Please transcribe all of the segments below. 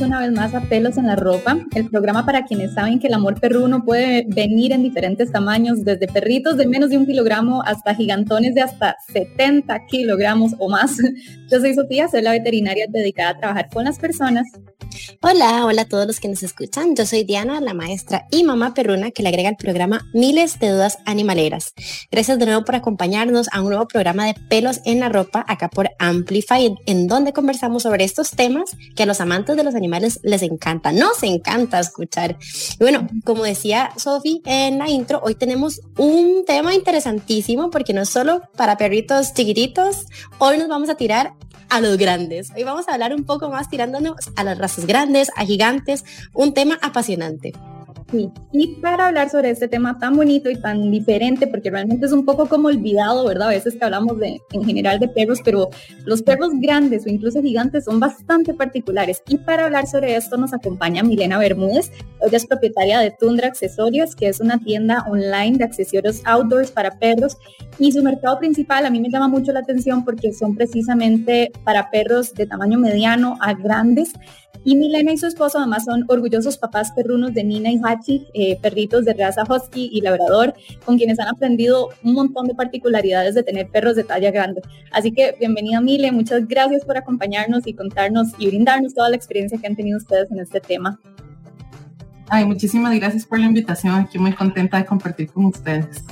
una vez más a Pelos en la Ropa, el programa para quienes saben que el amor perruno puede venir en diferentes tamaños, desde perritos de menos de un kilogramo hasta gigantones de hasta 70 kilogramos o más. Yo soy Sofía, soy la veterinaria dedicada a trabajar con las personas Hola, hola a todos los que nos escuchan. Yo soy Diana, la maestra y mamá perruna que le agrega al programa miles de dudas animaleras. Gracias de nuevo por acompañarnos a un nuevo programa de pelos en la ropa acá por Amplify, en donde conversamos sobre estos temas que a los amantes de los animales les encanta. Nos encanta escuchar. Bueno, como decía Sofi en la intro, hoy tenemos un tema interesantísimo porque no es solo para perritos chiquititos. Hoy nos vamos a tirar a los grandes. Hoy vamos a hablar un poco más tirándonos a las razas grandes, a gigantes, un tema apasionante. Y para hablar sobre este tema tan bonito y tan diferente, porque realmente es un poco como olvidado, ¿verdad? A veces que hablamos de, en general de perros, pero los perros grandes o incluso gigantes son bastante particulares. Y para hablar sobre esto nos acompaña Milena Bermúdez. Ella es propietaria de Tundra Accesorios, que es una tienda online de accesorios outdoors para perros. Y su mercado principal a mí me llama mucho la atención porque son precisamente para perros de tamaño mediano a grandes y Milena y su esposo además son orgullosos papás perrunos de Nina y Hachi, eh, perritos de raza husky y labrador, con quienes han aprendido un montón de particularidades de tener perros de talla grande. Así que bienvenida Mile, muchas gracias por acompañarnos y contarnos y brindarnos toda la experiencia que han tenido ustedes en este tema. Ay, muchísimas gracias por la invitación. Aquí muy contenta de compartir con ustedes.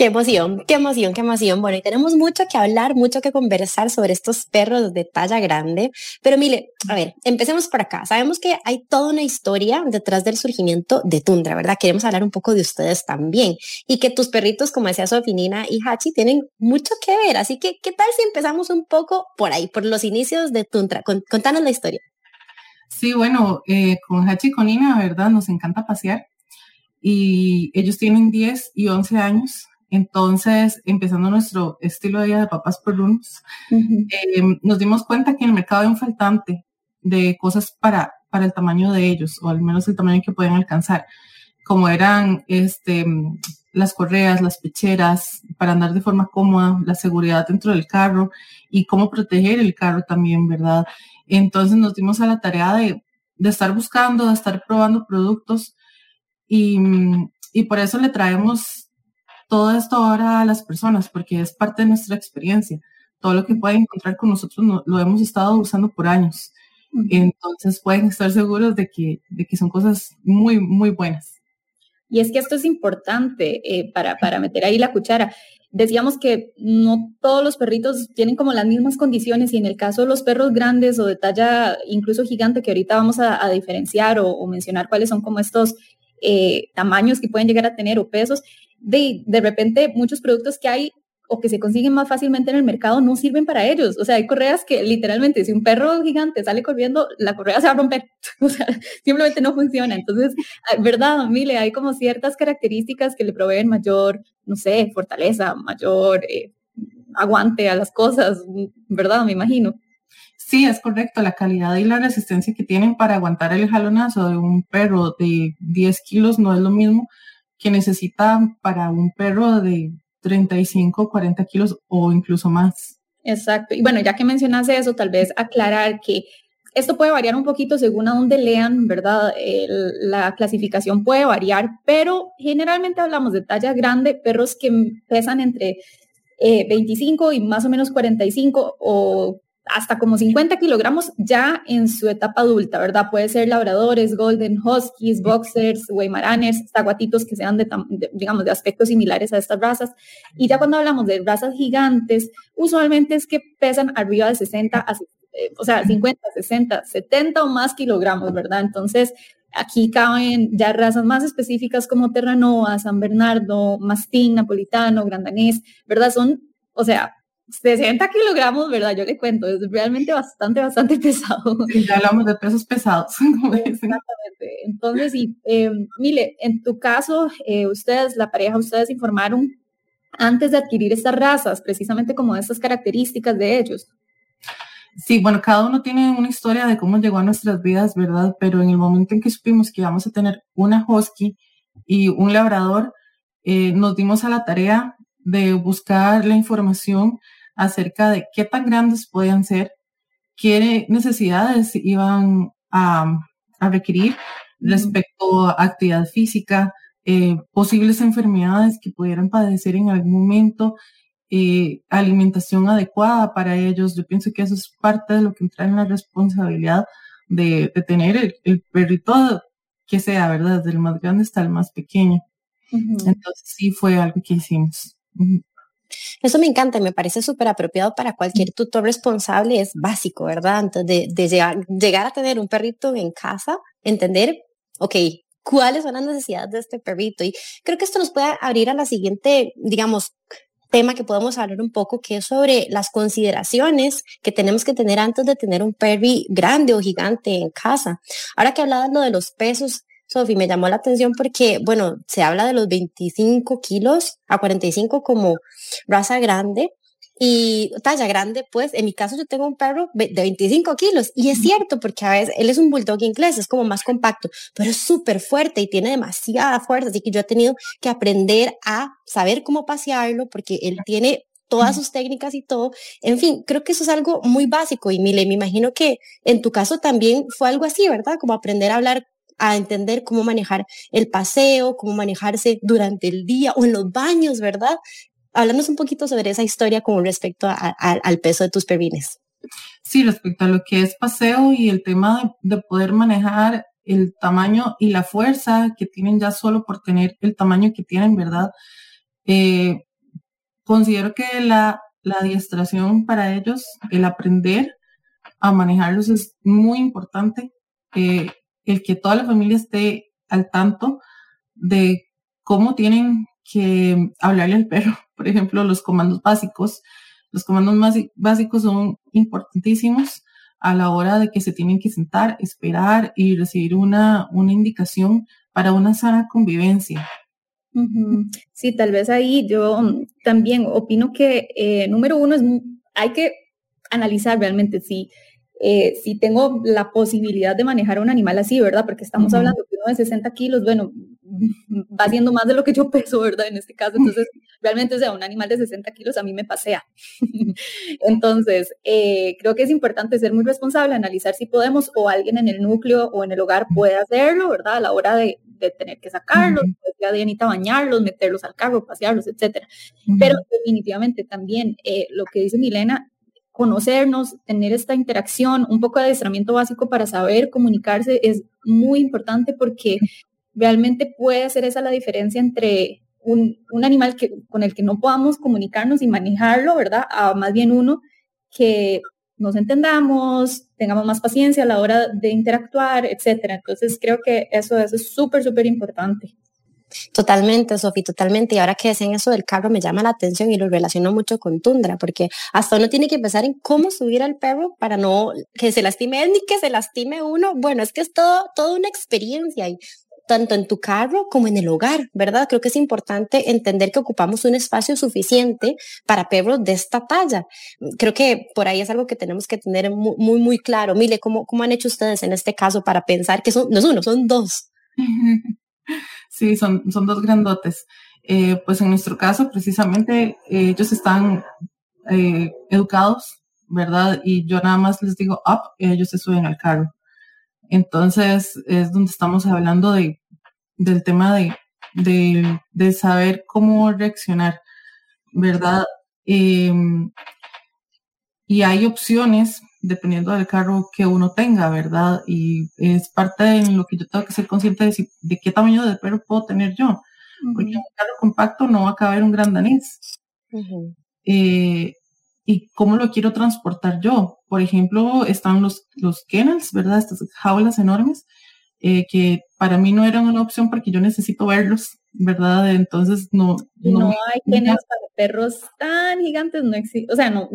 Qué emoción, qué emoción, qué emoción. Bueno, y tenemos mucho que hablar, mucho que conversar sobre estos perros de talla grande. Pero mire, a ver, empecemos por acá. Sabemos que hay toda una historia detrás del surgimiento de Tundra, ¿verdad? Queremos hablar un poco de ustedes también. Y que tus perritos, como decía Sofinina y Hachi, tienen mucho que ver. Así que, ¿qué tal si empezamos un poco por ahí, por los inicios de Tundra? Contanos la historia. Sí, bueno, eh, con Hachi y con Nina, ¿verdad? Nos encanta pasear. Y ellos tienen 10 y 11 años entonces, empezando nuestro estilo de vida de papas por eh, nos dimos cuenta que en el mercado hay un faltante de cosas para, para el tamaño de ellos, o al menos el tamaño que pueden alcanzar, como eran este, las correas, las pecheras, para andar de forma cómoda, la seguridad dentro del carro y cómo proteger el carro también, ¿verdad? Entonces nos dimos a la tarea de, de estar buscando, de estar probando productos y, y por eso le traemos todo esto ahora a las personas, porque es parte de nuestra experiencia. Todo lo que pueden encontrar con nosotros lo hemos estado usando por años. Entonces pueden estar seguros de que, de que son cosas muy, muy buenas. Y es que esto es importante eh, para, para meter ahí la cuchara. Decíamos que no todos los perritos tienen como las mismas condiciones y en el caso de los perros grandes o de talla incluso gigante, que ahorita vamos a, diferenciar o, mencionar cuáles son como estos eh, tamaños que pueden llegar a tener o pesos, de, de repente muchos productos que hay o que se consiguen más fácilmente en el mercado no sirven para ellos. O sea, hay correas que literalmente si un perro gigante sale corriendo, la correa se va a romper. O sea, simplemente no funciona. Entonces, ah, verdad, Mile, hay como ciertas características que le proveen mayor, no sé, fortaleza, mayor eh, aguante a las cosas, ¿verdad? Me imagino. Sí, es correcto. La calidad y la resistencia que tienen para aguantar el jalonazo de un perro de 10 kilos no es lo mismo que necesita para un perro de 35, 40 kilos o incluso más. Exacto. Y bueno, ya que mencionaste eso, tal vez aclarar que esto puede variar un poquito según a dónde lean, ¿verdad? la clasificación puede variar, pero generalmente hablamos de talla grande, perros que pesan entre 25 eh, y más o menos 45 o hasta como 50 kilogramos ya en su etapa adulta, ¿verdad? Puede ser labradores, golden huskies, boxers, weimaraners, taguatitos que sean de, digamos, de aspectos similares a estas razas. Y ya cuando hablamos de razas gigantes, usualmente es que pesan arriba de 60 eh, o sea, 50, 60, 70 o más kilogramos, ¿verdad? Entonces, aquí caben ya razas más específicas como Terranova, San Bernardo, Mastín, Napolitano, Grandanés, ¿verdad? Son, o sea, 60 kilogramos, ¿verdad? Yo le cuento, es realmente bastante, bastante pesado. Ya hablamos de pesos pesados. Exactamente. Entonces, y, eh, Mile, en tu caso, eh, ustedes, la pareja, ustedes informaron antes de adquirir estas razas, precisamente como estas características de ellos. Sí, bueno, cada uno tiene una historia de cómo llegó a nuestras vidas, ¿verdad? Pero en el momento en que supimos que íbamos a tener una husky y un labrador, eh, nos dimos a la tarea de buscar la información acerca de qué tan grandes podían ser, qué necesidades iban a, requerir respecto a actividad física, eh, posibles enfermedades que pudieran padecer en algún momento, eh, alimentación adecuada para ellos. Yo pienso que eso es parte de lo que entra en la responsabilidad de, tener el, perrito que sea, ¿verdad? Desde el más grande hasta el más pequeño. Entonces sí fue algo que hicimos. Eso me encanta y me parece súper apropiado para cualquier tutor responsable, es básico, ¿verdad? Antes de, llegar, llegar a tener un perrito en casa, entender, ok, cuáles son las necesidades de este perrito. Y creo que esto nos puede abrir a la siguiente, digamos, tema que podemos hablar un poco, que es sobre las consideraciones que tenemos que tener antes de tener un perry grande o gigante en casa. Ahora que hablabas lo de los pesos, Sofi, me llamó la atención porque, bueno, se habla de los 25 kilos a 45 como raza grande y talla grande, pues en mi caso yo tengo un perro de 25 kilos y es cierto porque a veces él es un bulldog inglés, es como más compacto, pero es súper fuerte y tiene demasiada fuerza, así que yo he tenido que aprender a saber cómo pasearlo porque él tiene todas sus técnicas y todo. En fin, creo que eso es algo muy básico y Mile, me imagino que en tu caso también fue algo así, ¿verdad? Como aprender a hablar a entender cómo manejar el paseo, cómo manejarse durante el día o en los baños, ¿verdad? Háblanos un poquito sobre esa historia con respecto al peso de tus pervines. Sí, respecto a lo que es paseo y el tema de, poder manejar el tamaño y la fuerza que tienen ya solo por tener el tamaño que tienen, ¿verdad? Eh, considero que la, la adiestración para ellos, el aprender a manejarlos es muy importante. Eh, el que toda la familia esté al tanto de cómo tienen que hablarle al perro. Por ejemplo, los comandos básicos. Los comandos más básicos son importantísimos a la hora de que se tienen que sentar, esperar y recibir una, una indicación para una sana convivencia. Sí, tal vez ahí yo también opino que eh, número uno es hay que analizar realmente si eh, si tengo la posibilidad de manejar un animal así, ¿verdad? Porque estamos hablando de uno de 60 kilos, bueno, va siendo más de lo que yo peso, ¿verdad? En este caso, entonces, realmente, o sea, un animal de 60 kilos a mí me pasea. entonces, eh, creo que es importante ser muy responsable, analizar si podemos o alguien en el núcleo o en el hogar puede hacerlo, ¿verdad? A la hora de, tener que sacarlos, ya de Anita bañarlos, meterlos al carro, pasearlos, etcétera. Pero definitivamente también eh, lo que dice Milena, conocernos, tener esta interacción, un poco de adiestramiento básico para saber comunicarse es muy importante porque realmente puede ser esa la diferencia entre un, animal que, con el que no podamos comunicarnos y manejarlo, ¿verdad? A más bien uno que nos entendamos, tengamos más paciencia a la hora de interactuar, etcétera. Entonces creo que eso, eso es súper, súper importante. Totalmente, Sofi, totalmente. Y ahora que decían eso del carro me llama la atención y lo relaciono mucho con Tundra, porque hasta uno tiene que pensar en cómo subir al perro para no que se lastime él ni que se lastime uno. Bueno, es que es todo, toda una experiencia y tanto en tu carro como en el hogar, ¿verdad? Creo que es importante entender que ocupamos un espacio suficiente para perros de esta talla. Creo que por ahí es algo que tenemos que tener muy, muy, muy claro. Mire, ¿cómo, ¿cómo han hecho ustedes en este caso para pensar que son, no es uno, son dos? Sí, son, son dos grandotes. Eh, pues en nuestro caso, precisamente, eh, ellos están eh, educados, ¿verdad? Y yo nada más les digo up ellos se suben al carro. Entonces es donde estamos hablando de, del tema de, de, de saber cómo reaccionar, ¿verdad? Em, y hay opciones dependiendo del carro que uno tenga, ¿verdad? Y es parte de lo que yo tengo que ser consciente de, de qué tamaño de perro puedo tener yo. Porque en un carro compacto no va a caber un gran danés. Eh, y cómo lo quiero transportar yo. Por ejemplo, están los, los kennels, ¿verdad? Estas jaulas enormes, eh, que para mí no eran una opción porque yo necesito verlos ¿verdad? Entonces no... No, hay genes para perros tan gigantes, no existe, o sea, no,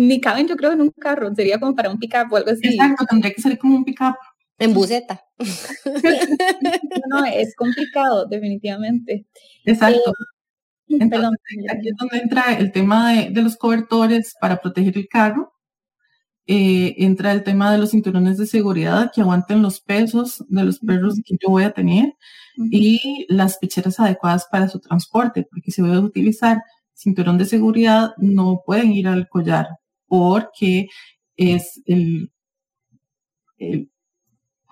ni caben yo creo en un carro, sería como para un pick-up o algo así. Exacto, tendría que ser como un pick-up. En buceta. no, es complicado, definitivamente. Exacto. Eh, Entonces, aquí es donde entra el tema de, de los cobertores para proteger el carro eh, entra el tema de los cinturones de seguridad que aguanten los pesos de los perros que yo voy a tener y las pecheras adecuadas para su transporte, porque si voy a utilizar cinturón de seguridad no pueden ir al collar porque es el,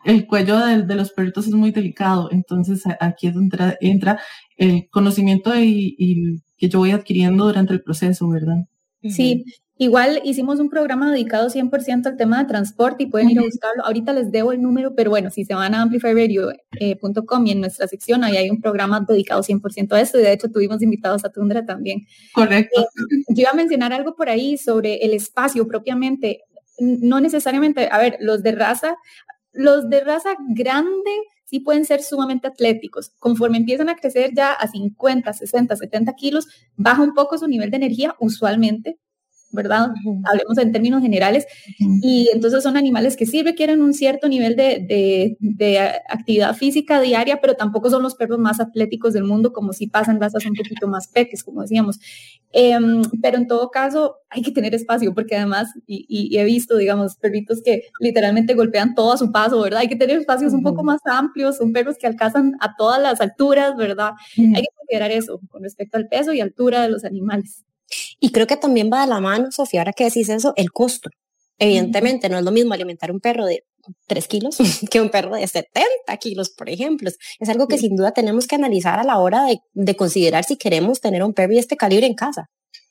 el, cuello de, los perritos es muy delicado, entonces aquí es donde entra, el conocimiento y, que yo voy adquiriendo durante el proceso, ¿verdad? Sí, Igual hicimos un programa dedicado 100% al tema de transporte y pueden ir a buscarlo. Ahorita les debo el número, pero bueno, si se van a amplifyradio.com y en nuestra sección ahí hay un programa dedicado 100% a esto y de hecho tuvimos invitados a Tundra también. Correcto. Eh, yo iba a mencionar algo por ahí sobre el espacio propiamente. No necesariamente, a ver, los de raza, los de raza grande sí pueden ser sumamente atléticos. Conforme empiezan a crecer ya a 50, 60, 70 kilos, baja un poco su nivel de energía usualmente, ¿verdad? Hablemos en términos generales. Y entonces son animales que sí requieren un cierto nivel de, de, actividad física diaria, pero tampoco son los perros más atléticos del mundo, como si pasan razas un poquito más peques, como decíamos. Em, pero en todo caso, hay que tener espacio, porque además, y, he visto, digamos, perritos que literalmente golpean todo a su paso, ¿verdad? Hay que tener espacios un poco más amplios, son perros que alcanzan a todas las alturas, ¿verdad? Hay que considerar eso con respecto al peso y altura de los animales. Y creo que también va de la mano, Sofía, ahora que decís eso, el costo. Evidentemente, no es lo mismo alimentar un perro de 3 kilos que un perro de 70 kilos, por ejemplo. Es algo que sin duda tenemos que analizar a la hora de, de considerar si queremos tener un perro de este calibre en casa.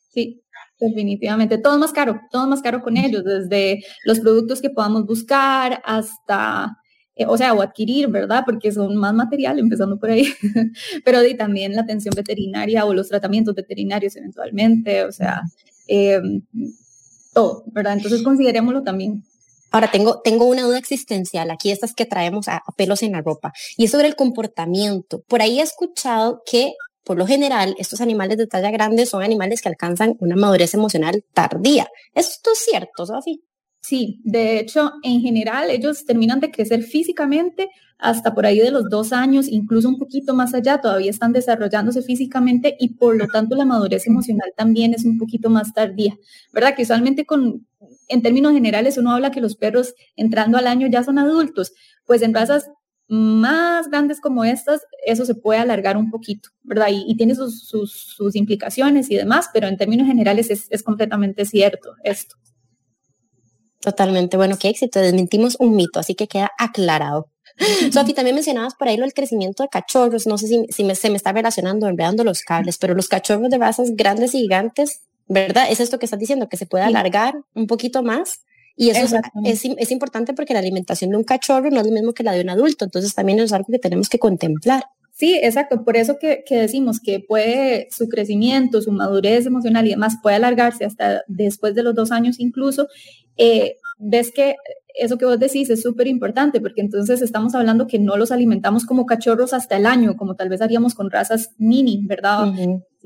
Sí, definitivamente. Todo es más caro, todo es más caro con ellos, desde los productos que podamos buscar hasta eh, o sea, o adquirir, ¿verdad? Porque son más material, empezando por ahí, pero también la atención veterinaria o los tratamientos veterinarios eventualmente, o sea, em, todo, ¿verdad? Entonces considerémoslo también. Ahora tengo, tengo una duda existencial, aquí estas que traemos a, pelos en la ropa, y es sobre el comportamiento. Por ahí he escuchado que por lo general, estos animales de talla grande son animales que alcanzan una madurez emocional tardía. ¿Esto es cierto, Sofi? Sí, de hecho, en general ellos terminan de crecer físicamente hasta por ahí de los dos años, incluso un poquito más allá, todavía están desarrollándose físicamente y por lo tanto la madurez emocional también es un poquito más tardía, ¿verdad? Que usualmente con, en términos generales uno habla que los perros entrando al año ya son adultos, pues en razas más grandes como estas, eso se puede alargar un poquito, ¿verdad? Y, tiene sus, implicaciones y demás, pero en términos generales es, es completamente cierto esto. Totalmente. Bueno, qué éxito. Desmentimos un mito, así que queda aclarado. Sofi, también mencionabas por ahí lo del crecimiento de cachorros. No sé si, si se me está relacionando, enredando los cables, pero los cachorros de razas grandes y gigantes, ¿verdad? Es esto que estás diciendo, que se puede alargar un poquito más. Y eso es, es, importante porque la alimentación de un cachorro no es lo mismo que la de un adulto. Entonces también es algo que tenemos que contemplar. Sí, exacto. Por eso que, que, decimos que puede su crecimiento, su madurez emocional y demás puede alargarse hasta después de los dos años incluso. Eh, ves que eso que vos decís es súper importante porque entonces estamos hablando que no los alimentamos como cachorros hasta el año, como tal vez haríamos con razas mini, ¿verdad?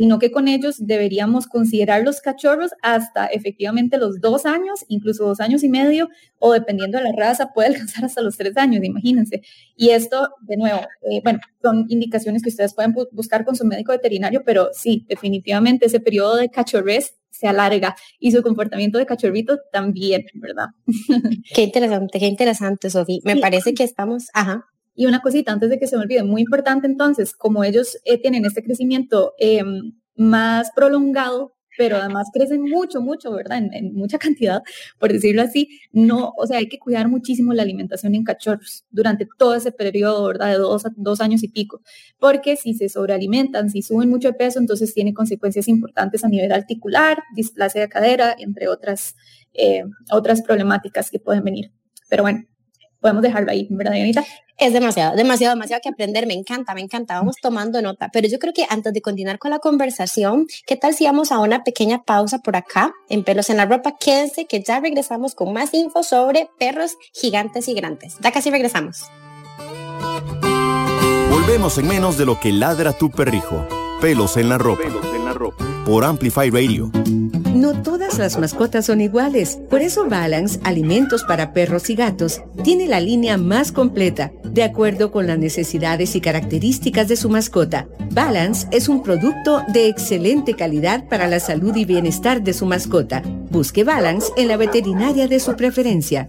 Sino que con ellos deberíamos considerar los cachorros hasta efectivamente los dos años, incluso dos años y medio, o dependiendo de la raza, puede alcanzar hasta los tres años, imagínense. Y esto, de nuevo, eh, bueno, son indicaciones que ustedes pueden buscar con su médico veterinario, pero sí, definitivamente ese periodo de cachorrez se alarga y su comportamiento de cachorrito también, ¿verdad? Qué interesante, qué interesante, Sofía. Me parece que estamos, ajá. Y una cosita antes de que se me olvide, muy importante entonces, como ellos eh, tienen este crecimiento em, más prolongado, pero además crecen mucho, mucho, ¿verdad? En, mucha cantidad, por decirlo así. No, o sea, hay que cuidar muchísimo la alimentación en cachorros durante todo ese periodo, ¿verdad? De dos, dos años y pico, porque si se sobrealimentan, si suben mucho de peso, entonces tiene consecuencias importantes a nivel articular, displasia de cadera, entre otras, eh, otras problemáticas que pueden venir. Pero bueno, podemos dejarlo ahí, ¿verdad, Dianita? Es demasiado, demasiado, demasiado que aprender. Me encanta, me encanta. Vamos tomando nota. Pero yo creo que antes de continuar con la conversación, ¿qué tal si vamos a una pequeña pausa por acá en Pelos en la Ropa? Quédense que ya regresamos con más info sobre perros gigantes y grandes. Ya casi regresamos. Volvemos en menos de lo que ladra tu perrijo. Pelos en la ropa. Por Amplify Radio. No todas las mascotas son iguales. Por eso Balance, alimentos para perros y gatos, tiene la línea más completa, de acuerdo con las necesidades y características de su mascota. Balance es un producto de excelente calidad para la salud y bienestar de su mascota. Busque Balance en la veterinaria de su preferencia.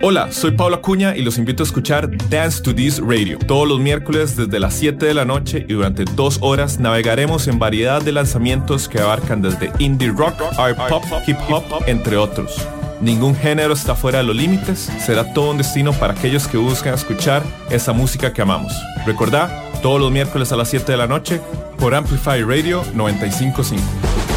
Hola, soy Paula Cuña y los invito a escuchar Dance to This Radio. Todos los miércoles desde las 7 de la noche y durante dos horas navegaremos en variedad de lanzamientos que abarcan desde indie rock, art pop, hip hop, entre otros. Ningún género está fuera de los límites, será todo un destino para aquellos que buscan escuchar esa música que amamos. Recordá, todos los miércoles a las 7 de la noche por Amplify Radio 955.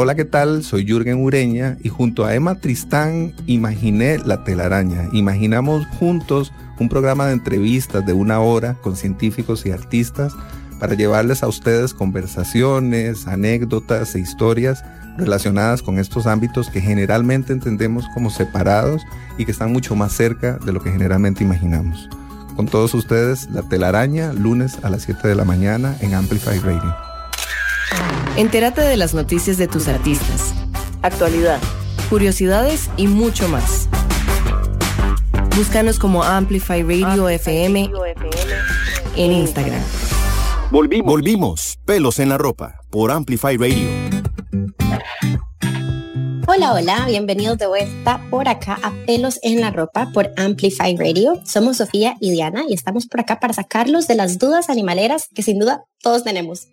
Hola, ¿qué tal? Soy Jürgen Ureña y junto a Emma Tristán imaginé La telaraña. Imaginamos juntos un programa de entrevistas de una hora con científicos y artistas para llevarles a ustedes conversaciones, anécdotas e historias relacionadas con estos ámbitos que generalmente entendemos como separados y que están mucho más cerca de lo que generalmente imaginamos. Con todos ustedes, La telaraña, lunes a las 7 de la mañana en Amplify Radio. Entérate de las noticias de tus artistas, actualidad, curiosidades y mucho más. Búscanos como Amplify Radio, FM, en Instagram. Volvimos. Volvimos. Pelos en la ropa por Amplify Radio. Hola, hola, bienvenidos de vuelta por acá a Pelos en la Ropa por Amplify Radio. Somos Sofía y Diana y estamos por acá para sacarlos de las dudas animaleras que sin duda todos tenemos.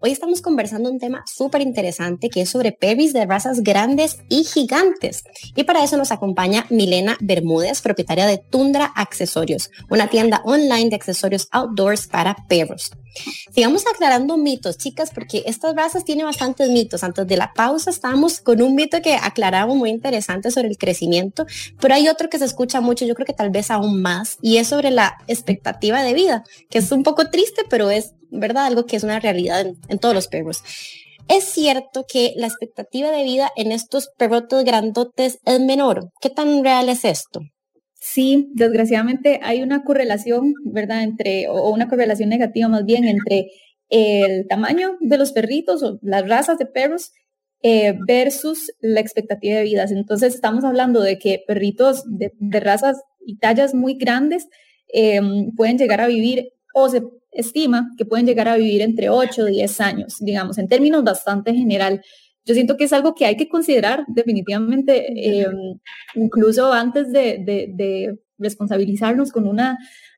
Hoy estamos conversando un tema súper interesante que es sobre perris de razas grandes y gigantes. Y para eso nos acompaña Milena Bermúdez, propietaria de Tundra Accesorios, una tienda online de accesorios outdoors para perros. Sigamos aclarando mitos, chicas, porque estas razas tienen bastantes mitos. Antes de la pausa estábamos con un mito que aclaramos muy interesante sobre el crecimiento, pero hay otro que se escucha mucho, yo creo que tal vez aún más, y es sobre la expectativa de vida, que es un poco triste, pero es ¿verdad? Algo que es una realidad en, todos los perros. Es cierto que la expectativa de vida en estos perrotes grandotes es menor. ¿Qué tan real es esto? Sí, desgraciadamente hay una correlación, ¿verdad? Entre, o una correlación negativa más bien entre el tamaño de los perritos o las razas de perros eh, versus la expectativa de vida. Entonces estamos hablando de que perritos de, razas y tallas muy grandes eh, pueden llegar a vivir o se estima que pueden llegar a vivir entre 8 y 10 años, digamos, en términos bastante general. Yo siento que es algo que hay que considerar definitivamente, eh, incluso antes de, responsabilizarnos con un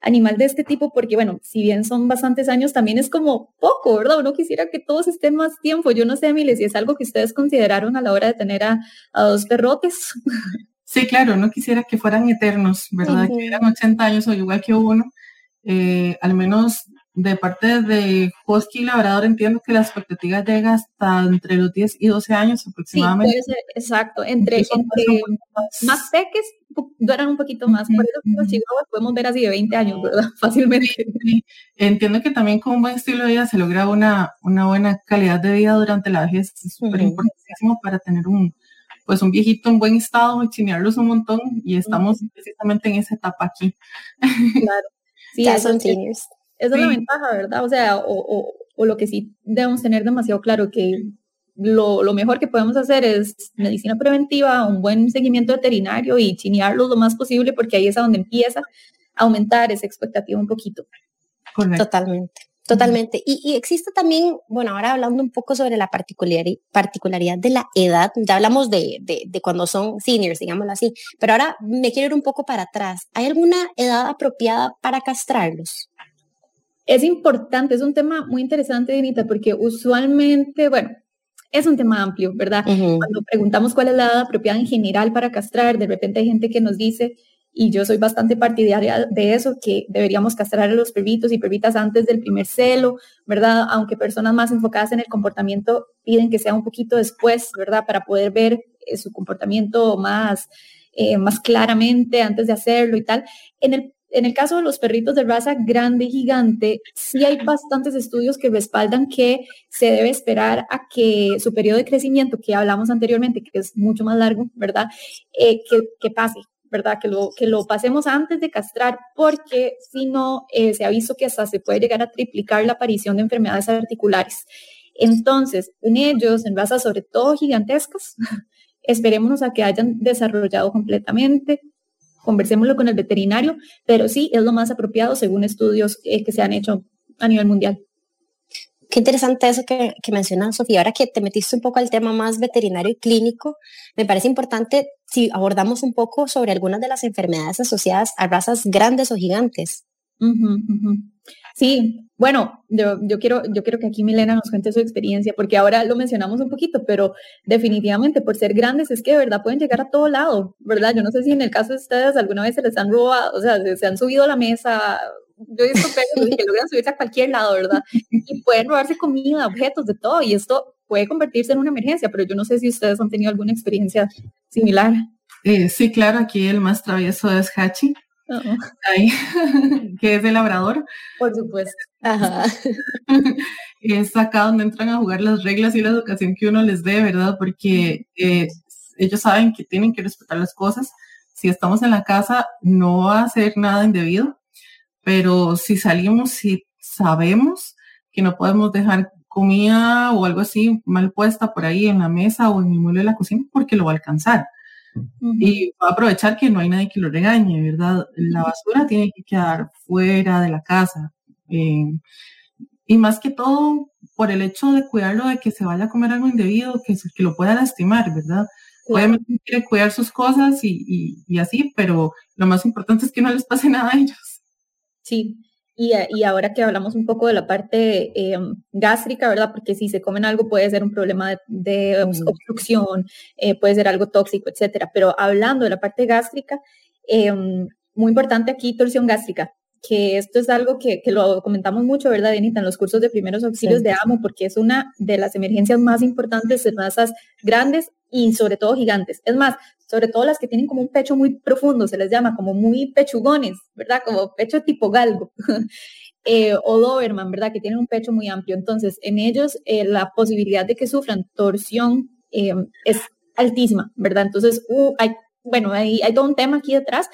animal de este tipo, porque bueno, si bien son bastantes años, también es como poco, ¿verdad? Uno quisiera que todos estén más tiempo. Yo no sé, Emilia, si es algo que ustedes consideraron a la hora de tener a, dos perrotes. Sí, claro, no quisiera que fueran eternos, ¿verdad? Que eran 80 años o igual que uno. Eh, al menos de parte de Husky Labrador entiendo que la expectativa llega hasta entre los 10 y 12 años aproximadamente. Sí, puede ser, exacto. Entre, más. peques duran un poquito más. Por eso los chihuahuas podemos ver así de 20 años, ¿verdad? Fácilmente. Entiendo que también con un buen estilo de vida se logra una, una buena calidad de vida durante la vejez. Es súper importantísimo para tener un, pues un viejito en buen estado y chinearlos un montón y estamos precisamente en esa etapa aquí. Claro. Sí, ya son seniors. Esa es la ventaja, ¿verdad? O sea, o, o, lo que sí debemos tener demasiado claro, que lo, lo, mejor que podemos hacer es medicina preventiva, un buen seguimiento veterinario y chinearlos lo más posible, porque ahí es a donde empieza a aumentar esa expectativa un poquito. Totalmente. Totalmente. Y, y, existe también, bueno, ahora hablando un poco sobre la particularidad, particularidad de la edad, ya hablamos de, de, de, cuando son seniors, digámoslo así, pero ahora me quiero ir un poco para atrás. ¿Hay alguna edad apropiada para castrarlos? Es importante, es un tema muy interesante, Dinita, porque usualmente, bueno, es un tema amplio, ¿verdad? Cuando preguntamos cuál es la edad apropiada en general para castrar, de repente hay gente que nos dice, y yo soy bastante partidaria de eso, que deberíamos castrar a los perritos y perritas antes del primer celo, ¿verdad? Aunque personas más enfocadas en el comportamiento piden que sea un poquito después, ¿verdad? Para poder ver eh, su comportamiento más, eh, más claramente antes de hacerlo y tal. En el en el caso de los perritos de raza grande y gigante, sí hay bastantes estudios que respaldan que se debe esperar a que su periodo de crecimiento, que hablamos anteriormente, que es mucho más largo, ¿verdad? Eh, que, pase, ¿verdad? Que lo, que lo pasemos antes de castrar, porque si no, eh, se ha visto que hasta se puede llegar a triplicar la aparición de enfermedades articulares. Entonces, en ellos, en razas sobre todo gigantescas, esperémonos a que hayan desarrollado completamente, conversémoslo con el veterinario, pero sí es lo más apropiado según estudios eh, que se han hecho a nivel mundial. Qué interesante eso que, que mencionas, Sofía. Ahora que te metiste un poco al tema más veterinario y clínico, me parece importante si abordamos un poco sobre algunas de las enfermedades asociadas a razas grandes o gigantes. Sí, bueno, yo, yo, quiero, yo quiero que aquí Milena nos cuente su experiencia, porque ahora lo mencionamos un poquito, pero definitivamente por ser grandes es que de verdad pueden llegar a todo lado, ¿verdad? Yo no sé si en el caso de ustedes alguna vez se les han robado, o sea, se han subido a la mesa, yo he visto que logran subirse a cualquier lado, ¿verdad? Y pueden robarse comida, objetos, de todo, y esto puede convertirse en una emergencia, pero yo no sé si ustedes han tenido alguna experiencia similar. Eh, sí, claro, aquí el más travieso es Hachi, Ahí, que es el labrador. Por supuesto. es acá donde entran a jugar las reglas y la educación que uno les dé, ¿verdad? Porque eh, ellos saben que tienen que respetar las cosas. Si estamos en la casa, no va a hacer nada indebido, pero si salimos, si sabemos que no podemos dejar comida o algo así mal puesta por ahí en la mesa o en el mueble de la cocina, porque lo va a alcanzar. Y va a aprovechar que no hay nadie que lo regañe, ¿verdad? La basura tiene que quedar fuera de la casa. Eh, y más que todo, por el hecho de cuidarlo de que se vaya a comer algo indebido, que, que lo pueda lastimar, ¿verdad? Obviamente quiere cuidar sus cosas y, y, y, así, pero lo más importante es que no les pase nada a ellos. Sí, y, ahora que hablamos un poco de la parte em, gástrica, ¿verdad? Porque si se comen algo puede ser un problema de, obstrucción, eh, puede ser algo tóxico, etcétera. Pero hablando de la parte gástrica, muy importante aquí torsión gástrica, que esto es algo que, lo comentamos mucho, ¿verdad, Benita? En los cursos de primeros auxilios de AMO, porque es una de las emergencias más importantes en razas grandes y sobre todo gigantes. Es más, sobre todo las que tienen como un pecho muy profundo, se les llama como muy pechugones, ¿verdad? Como pecho tipo galgo. Eh, o Doberman, ¿verdad? Que tienen un pecho muy amplio. Entonces, en ellos eh, la posibilidad de que sufran torsión eh, es altísima, ¿verdad? Entonces, uh, hay, bueno, hay, hay, todo un tema aquí detrás,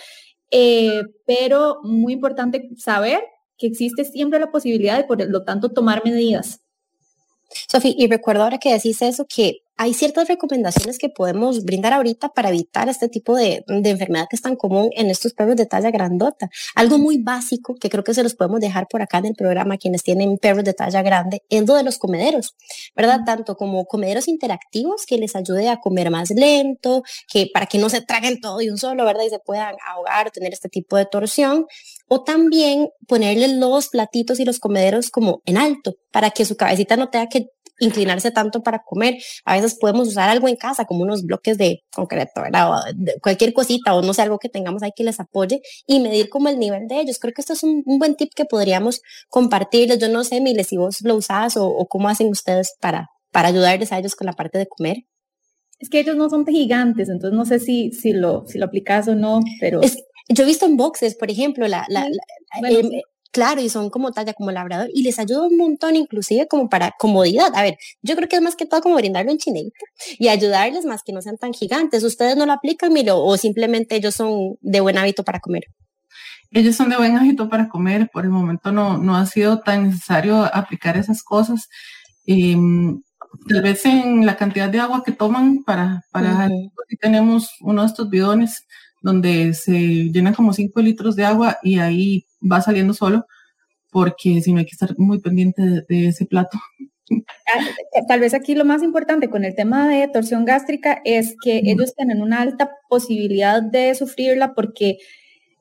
pero muy importante saber que existe siempre la posibilidad de, por lo tanto, tomar medidas. Sofía, y recuerdo ahora que decís eso, que hay ciertas recomendaciones que podemos brindar ahorita para evitar este tipo de, de, enfermedad que es tan común en estos perros de talla grandota. Algo muy básico que creo que se los podemos dejar por acá en el programa quienes tienen perros de talla grande es lo de los comederos, ¿verdad? Tanto como comederos interactivos que les ayude a comer más lento, que para que no se traguen todo de un solo, ¿verdad? Y se puedan ahogar o tener este tipo de torsión. O también ponerle los platitos y los comederos como en alto para que su cabecita no tenga que inclinarse tanto para comer. A veces podemos usar algo en casa, como unos bloques de concreto, ¿verdad? O cualquier cosita, o no sé, algo que tengamos ahí que les apoye y medir como el nivel de ellos. Creo que esto es un, buen tip que podríamos compartirles. Yo no sé, Miles, si vos lo usás o, cómo hacen ustedes para, para ayudarles a ellos con la parte de comer. Es que ellos no son gigantes, entonces no sé si, si, lo, si lo aplicas o no, pero... yo he visto en boxes, por ejemplo, la, la, Claro, y son como talla, como labrador, y les ayuda un montón, inclusive como para comodidad. A ver, yo creo que es más que todo como brindarlo en chinelito y ayudarles más que no sean tan gigantes. ¿Ustedes no lo aplican, Milo, o simplemente ellos son de buen hábito para comer? Ellos son de buen hábito para comer. Por el momento no, no ha sido tan necesario aplicar esas cosas. Em, tal vez en la cantidad de agua que toman para, para tenemos uno de estos bidones donde se llenan como 5 litros de agua y ahí va saliendo solo, porque si no hay que estar muy pendiente de, ese plato. Ah, tal vez aquí lo más importante con el tema de torsión gástrica es que ellos tienen una alta posibilidad de sufrirla porque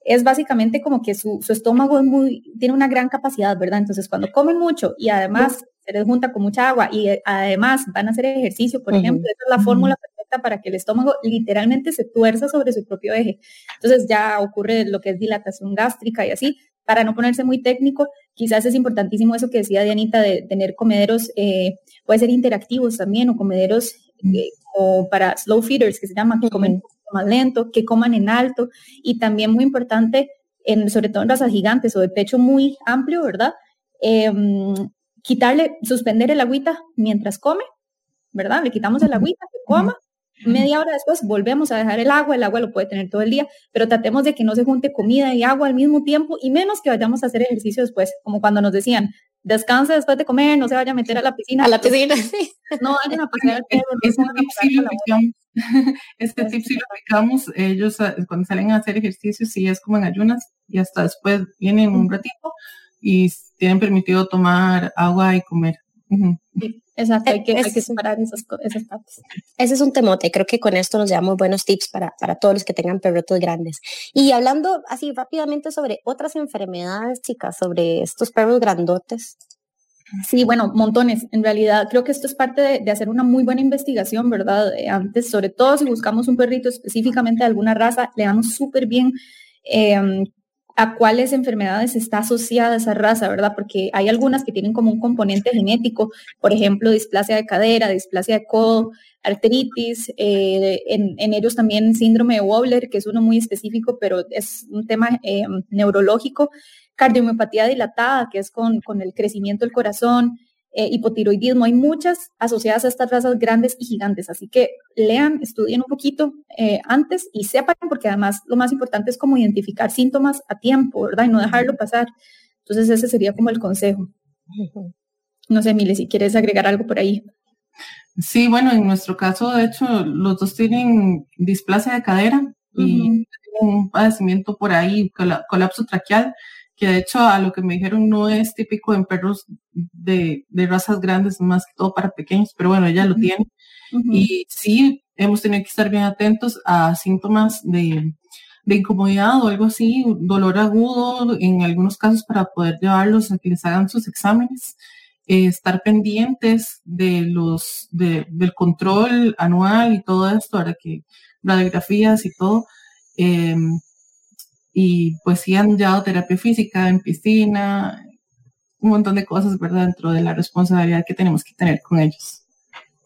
es básicamente como que su, estómago es muy, tiene una gran capacidad, ¿verdad? Entonces cuando comen mucho y además se les junta con mucha agua y además van a hacer ejercicio, por ejemplo, esa es la fórmula perfecta para que el estómago literalmente se tuerza sobre su propio eje. Entonces ya ocurre lo que es dilatación gástrica y así para no ponerse muy técnico, quizás es importantísimo eso que decía Dianita de tener comederos, eh, puede ser interactivos también, o comederos eh, o para slow feeders, que se llama, que comen más lento, que coman en alto, y también muy importante, en, sobre todo en razas gigantes o de pecho muy amplio, ¿verdad? Em, quitarle, suspender el agüita mientras come, ¿verdad? Le quitamos el agüita, que coma, Media hora después volvemos a dejar el agua, el agua lo puede tener todo el día, pero tratemos de que no se junte comida y agua al mismo tiempo y menos que vayamos a hacer ejercicio después, como cuando nos decían, descanse después de comer, no se vaya a meter a la piscina. A la piscina, sí. No vayan a pasear al perro. Este tip sí lo aplicamos. Este tip sí lo aplicamos. Ellos ah, cuando salen a hacer ejercicio sí es como en ayunas y hasta después vienen un ratito y tienen permitido tomar agua y comer. Exacto, hay que, hay que separar esas, esas partes. Ese es un temote, creo que con esto nos llevamos buenos tips para, para todos los que tengan perritos grandes. Y hablando así rápidamente sobre otras enfermedades, chicas, sobre estos perros grandotes. Sí, bueno, montones. En realidad, creo que esto es parte de, de hacer una muy buena investigación, ¿verdad? Eh, antes, sobre todo si buscamos un perrito específicamente de alguna raza, le damos súper bien eh, a cuáles enfermedades está asociada esa raza, ¿verdad? Porque hay algunas que tienen como un componente genético, por ejemplo, displasia de cadera, displasia de codo, arteritis, eh, en, ellos también síndrome de Wobbler, que es uno muy específico, pero es un tema eh, neurológico, cardiomiopatía dilatada, que es con el crecimiento del corazón, eh, hipotiroidismo. Hay muchas asociadas a estas razas grandes y gigantes, así que lean, estudien un poquito eh, antes y sepan, porque además lo más importante es como identificar síntomas a tiempo, ¿verdad? Y no dejarlo pasar. Entonces ese sería como el consejo. No sé, Mile, si quieres agregar algo por ahí. Sí, bueno, en nuestro caso, de hecho, los dos tienen displasia de cadera y un padecimiento por ahí, colapso traqueal que de hecho a lo que me dijeron no es típico en perros de, de razas grandes, más que todo para pequeños, pero bueno, ella lo tiene. Y sí, hemos tenido que estar bien atentos a síntomas de, de incomodidad o algo así, dolor agudo en algunos casos para poder llevarlos a que les hagan sus exámenes. Eh, estar pendientes de los de, del control anual y todo esto, ahora que radiografías y todo. Eh, y pues sí han llevado terapia física en piscina, un montón de cosas, ¿verdad? Dentro de la responsabilidad que tenemos que tener con ellos.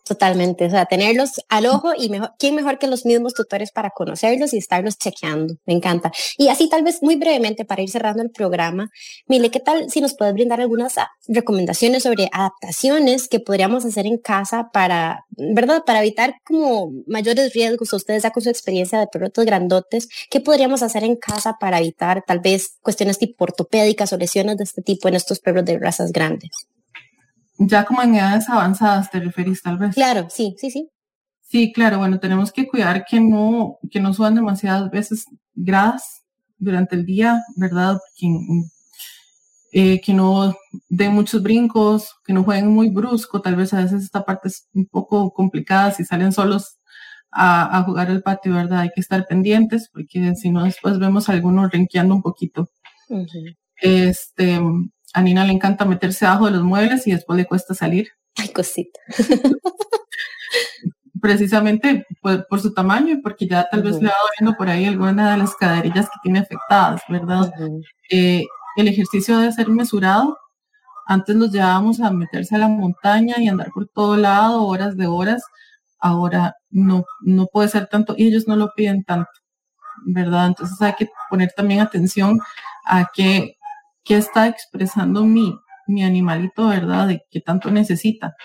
Totalmente, o sea, tenerlos al ojo y mejor, ¿quién mejor que los mismos tutores para conocerlos y estarlos chequeando? Me encanta. Y así tal vez muy brevemente para ir cerrando el programa, Mile, ¿qué tal si nos puedes brindar algunas ah, recomendaciones sobre adaptaciones que podríamos hacer en casa para, ¿verdad? Para evitar como mayores riesgos, ustedes ya con su experiencia de perros grandotes, ¿qué podríamos hacer en casa para evitar tal vez cuestiones tipo ortopédicas o lesiones de este tipo en estos perros de razas grandes? Ya como en edades avanzadas te referís tal vez. Claro, sí, sí, sí. Sí, claro, bueno, tenemos que cuidar que no, que no suban demasiadas veces gradas durante el día, ¿verdad? Que, eh, que no den muchos brincos, que no jueguen muy brusco, tal vez a veces esta parte es un poco complicada si salen solos a, jugar al patio, ¿verdad? Hay que estar pendientes porque si no después vemos a algunos rinqueando un poquito. Este, a Nina le encanta meterse abajo de los muebles y después le cuesta salir. Ay, cosita. Precisamente por, su tamaño y porque ya tal vez le va doliendo por ahí alguna de las caderillas que tiene afectadas, ¿verdad? Eh, el ejercicio debe ser mesurado. Antes los llevábamos a meterse a la montaña y andar por todo lado, horas de horas. Ahora no, no puede ser tanto y ellos no lo piden tanto, ¿verdad? Entonces hay que poner también atención a que qué está expresando mi, mi animalito, ¿verdad? De qué tanto necesita.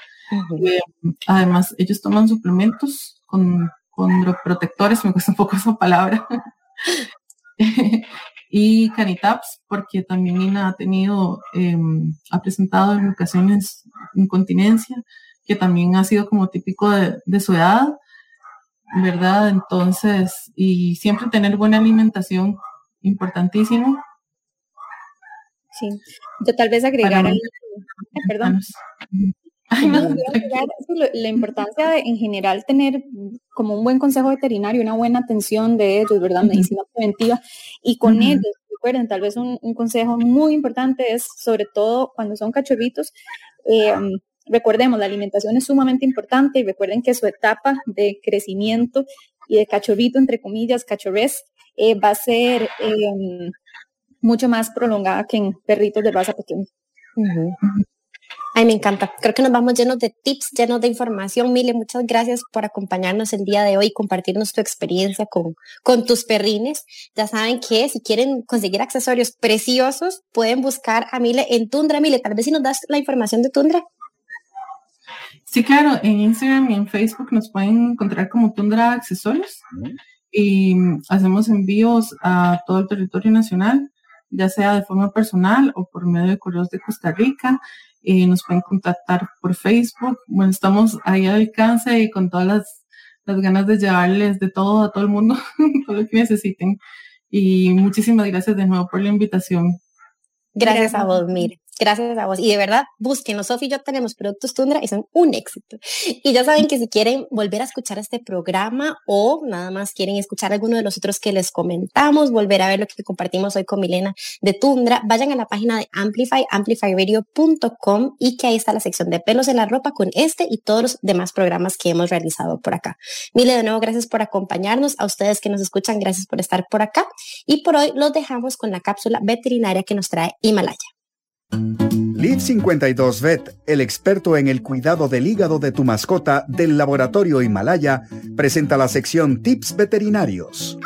Eh, además, ellos toman suplementos con, con protectores, me cuesta un poco esa palabra. y canitaps, porque también Nina ha tenido, em, ha presentado en ocasiones incontinencia, que también ha sido como típico de, de, su edad, ¿verdad? Entonces, y siempre tener buena alimentación, importantísimo, Sí, yo tal vez agregar, perdón. la importancia de en general tener como un buen consejo veterinario, una buena atención de ellos, ¿verdad? Medicina preventiva. Y con ellos, recuerden, tal vez un, consejo muy importante es, sobre todo cuando son cachorritos, em, recordemos, la alimentación es sumamente importante y recuerden que su etapa de crecimiento y de cachorrito, entre comillas, cachorres, eh, va a ser em, mucho más prolongada que en perritos de raza pequeña. Ay, me encanta. Creo que nos vamos llenos de tips, llenos de información. Mile, muchas gracias por acompañarnos el día de hoy y compartirnos tu experiencia con, con tus perrines. Ya saben que si quieren conseguir accesorios preciosos, pueden buscar a Mile en Tundra. Mile, tal vez si nos das la información de Tundra. Sí, claro, en Instagram y en Facebook nos pueden encontrar como Tundra Accesorios y hacemos envíos a todo el territorio nacional, ya sea de forma personal o por medio de correos de Costa Rica. Y nos pueden contactar por Facebook. Bueno, estamos ahí al alcance y con todas las, las ganas de llevarles de todo a todo el mundo, todo lo que necesiten. Y muchísimas gracias de nuevo por la invitación. Gracias, a vos, Mir. Gracias a vos. Y de verdad, búsquenlo. Sofi y yo tenemos productos Tundra y son un éxito. Y ya saben que si quieren volver a escuchar este programa o nada más quieren escuchar alguno de los otros que les comentamos, volver a ver lo que compartimos hoy con Milena de Tundra, vayan a la página de Amplify, amplifyradio.com y que ahí está la sección de pelos en la ropa con este y todos los demás programas que hemos realizado por acá. Mile, de nuevo, gracias por acompañarnos. A ustedes que nos escuchan, gracias por estar por acá. Y por hoy los dejamos con la cápsula veterinaria que nos trae Himalaya. Liv 52 Vet, el experto en el cuidado del hígado de tu mascota del laboratorio Himalaya, presenta la sección Tips Veterinarios.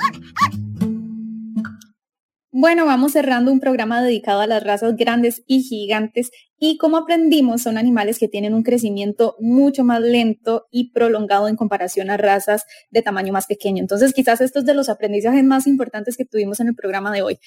Bueno, vamos cerrando un programa dedicado a las razas grandes y gigantes y como aprendimos son animales que tienen un crecimiento mucho más lento y prolongado en comparación a razas de tamaño más pequeño. Entonces quizás esto es de los aprendizajes más importantes que tuvimos en el programa de hoy.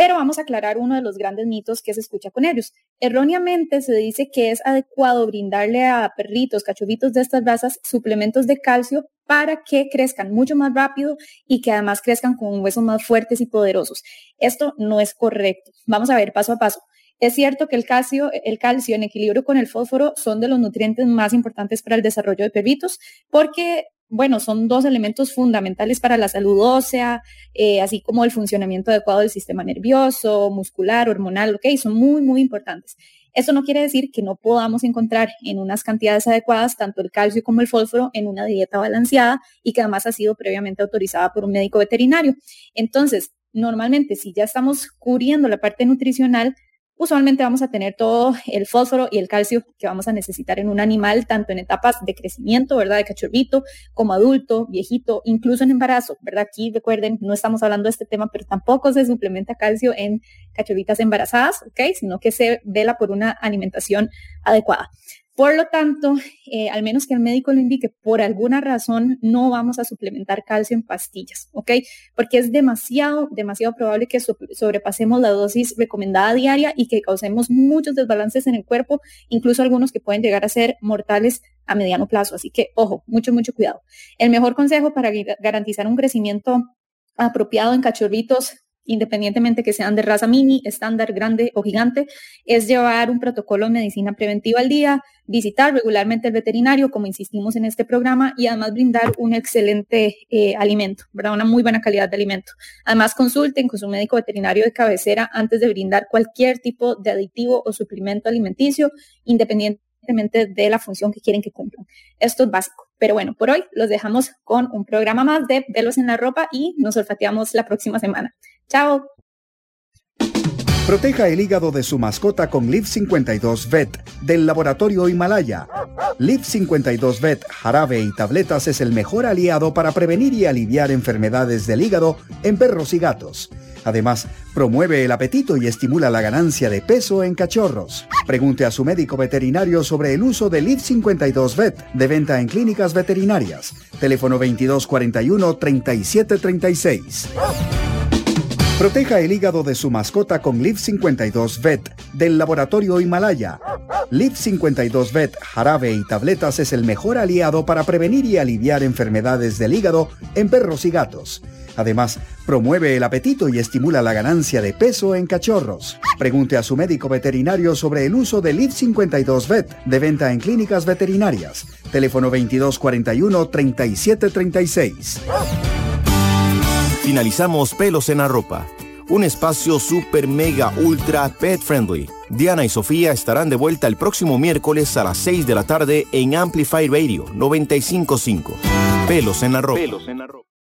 Pero vamos a aclarar uno de los grandes mitos que se escucha con ellos. Erróneamente se dice que es adecuado brindarle a perritos, cachorritos de estas razas suplementos de calcio para que crezcan mucho más rápido y que además crezcan con huesos más fuertes y poderosos. Esto no es correcto. Vamos a ver paso a paso. Es cierto que el calcio, el calcio en equilibrio con el fósforo son de los nutrientes más importantes para el desarrollo de perritos porque bueno, son dos elementos fundamentales para la salud ósea, eh, así como el funcionamiento adecuado del sistema nervioso, muscular, hormonal, ok, son muy, muy importantes. Eso no quiere decir que no podamos encontrar en unas cantidades adecuadas tanto el calcio como el fósforo en una dieta balanceada y que además ha sido previamente autorizada por un médico veterinario. Entonces, normalmente si ya estamos cubriendo la parte nutricional, usualmente vamos a tener todo el fósforo y el calcio que vamos a necesitar en un animal, tanto en etapas de crecimiento, ¿verdad? De cachorrito, como adulto, viejito, incluso en embarazo, ¿verdad? Aquí recuerden, no estamos hablando de este tema, pero tampoco se suplementa calcio en cachorritas embarazadas, ¿ok? Sino que se vela por una alimentación adecuada. Por lo tanto, eh, al menos que el médico lo indique, por alguna razón no vamos a suplementar calcio en pastillas, ¿ok? Porque es demasiado, demasiado probable que sobrepasemos la dosis recomendada diaria y que causemos muchos desbalances en el cuerpo, incluso algunos que pueden llegar a ser mortales a mediano plazo. Así que, ojo, mucho, mucho cuidado. El mejor consejo para garantizar un crecimiento apropiado en cachorritos independientemente que sean de raza mini, estándar, grande o gigante, es llevar un protocolo de medicina preventiva al día, visitar regularmente el veterinario, como insistimos en este programa, y además brindar un excelente eh, alimento, ¿verdad? Una muy buena calidad de alimento. Además, consulten con su médico veterinario de cabecera antes de brindar cualquier tipo de aditivo o suplemento alimenticio, independientemente de la función que quieren que cumplan. Esto es básico. Pero bueno, por hoy los dejamos con un programa más de Velos en la Ropa y nos olfateamos la próxima semana. Chao. Proteja el hígado de su mascota con Liv 52 Vet del laboratorio Himalaya. Liv 52 Vet, jarabe y tabletas es el mejor aliado para prevenir y aliviar enfermedades del hígado en perros y gatos. Además, promueve el apetito y estimula la ganancia de peso en cachorros. Pregunte a su médico veterinario sobre el uso de Liv 52 Vet de venta en clínicas veterinarias. Teléfono 2241 3736. Proteja el hígado de su mascota con Liv 52 Vet del laboratorio Himalaya. Liv 52 Vet, jarabe y tabletas es el mejor aliado para prevenir y aliviar enfermedades del hígado en perros y gatos. Además, promueve el apetito y estimula la ganancia de peso en cachorros. Pregunte a su médico veterinario sobre el uso de Liv 52 Vet de venta en clínicas veterinarias. Teléfono 2241 3736. Finalizamos Pelos en la Ropa, un espacio super mega ultra pet friendly. Diana y Sofía estarán de vuelta el próximo miércoles a las 6 de la tarde en Amplify Radio 955. Pelos en la Ropa. Pelos en la ropa.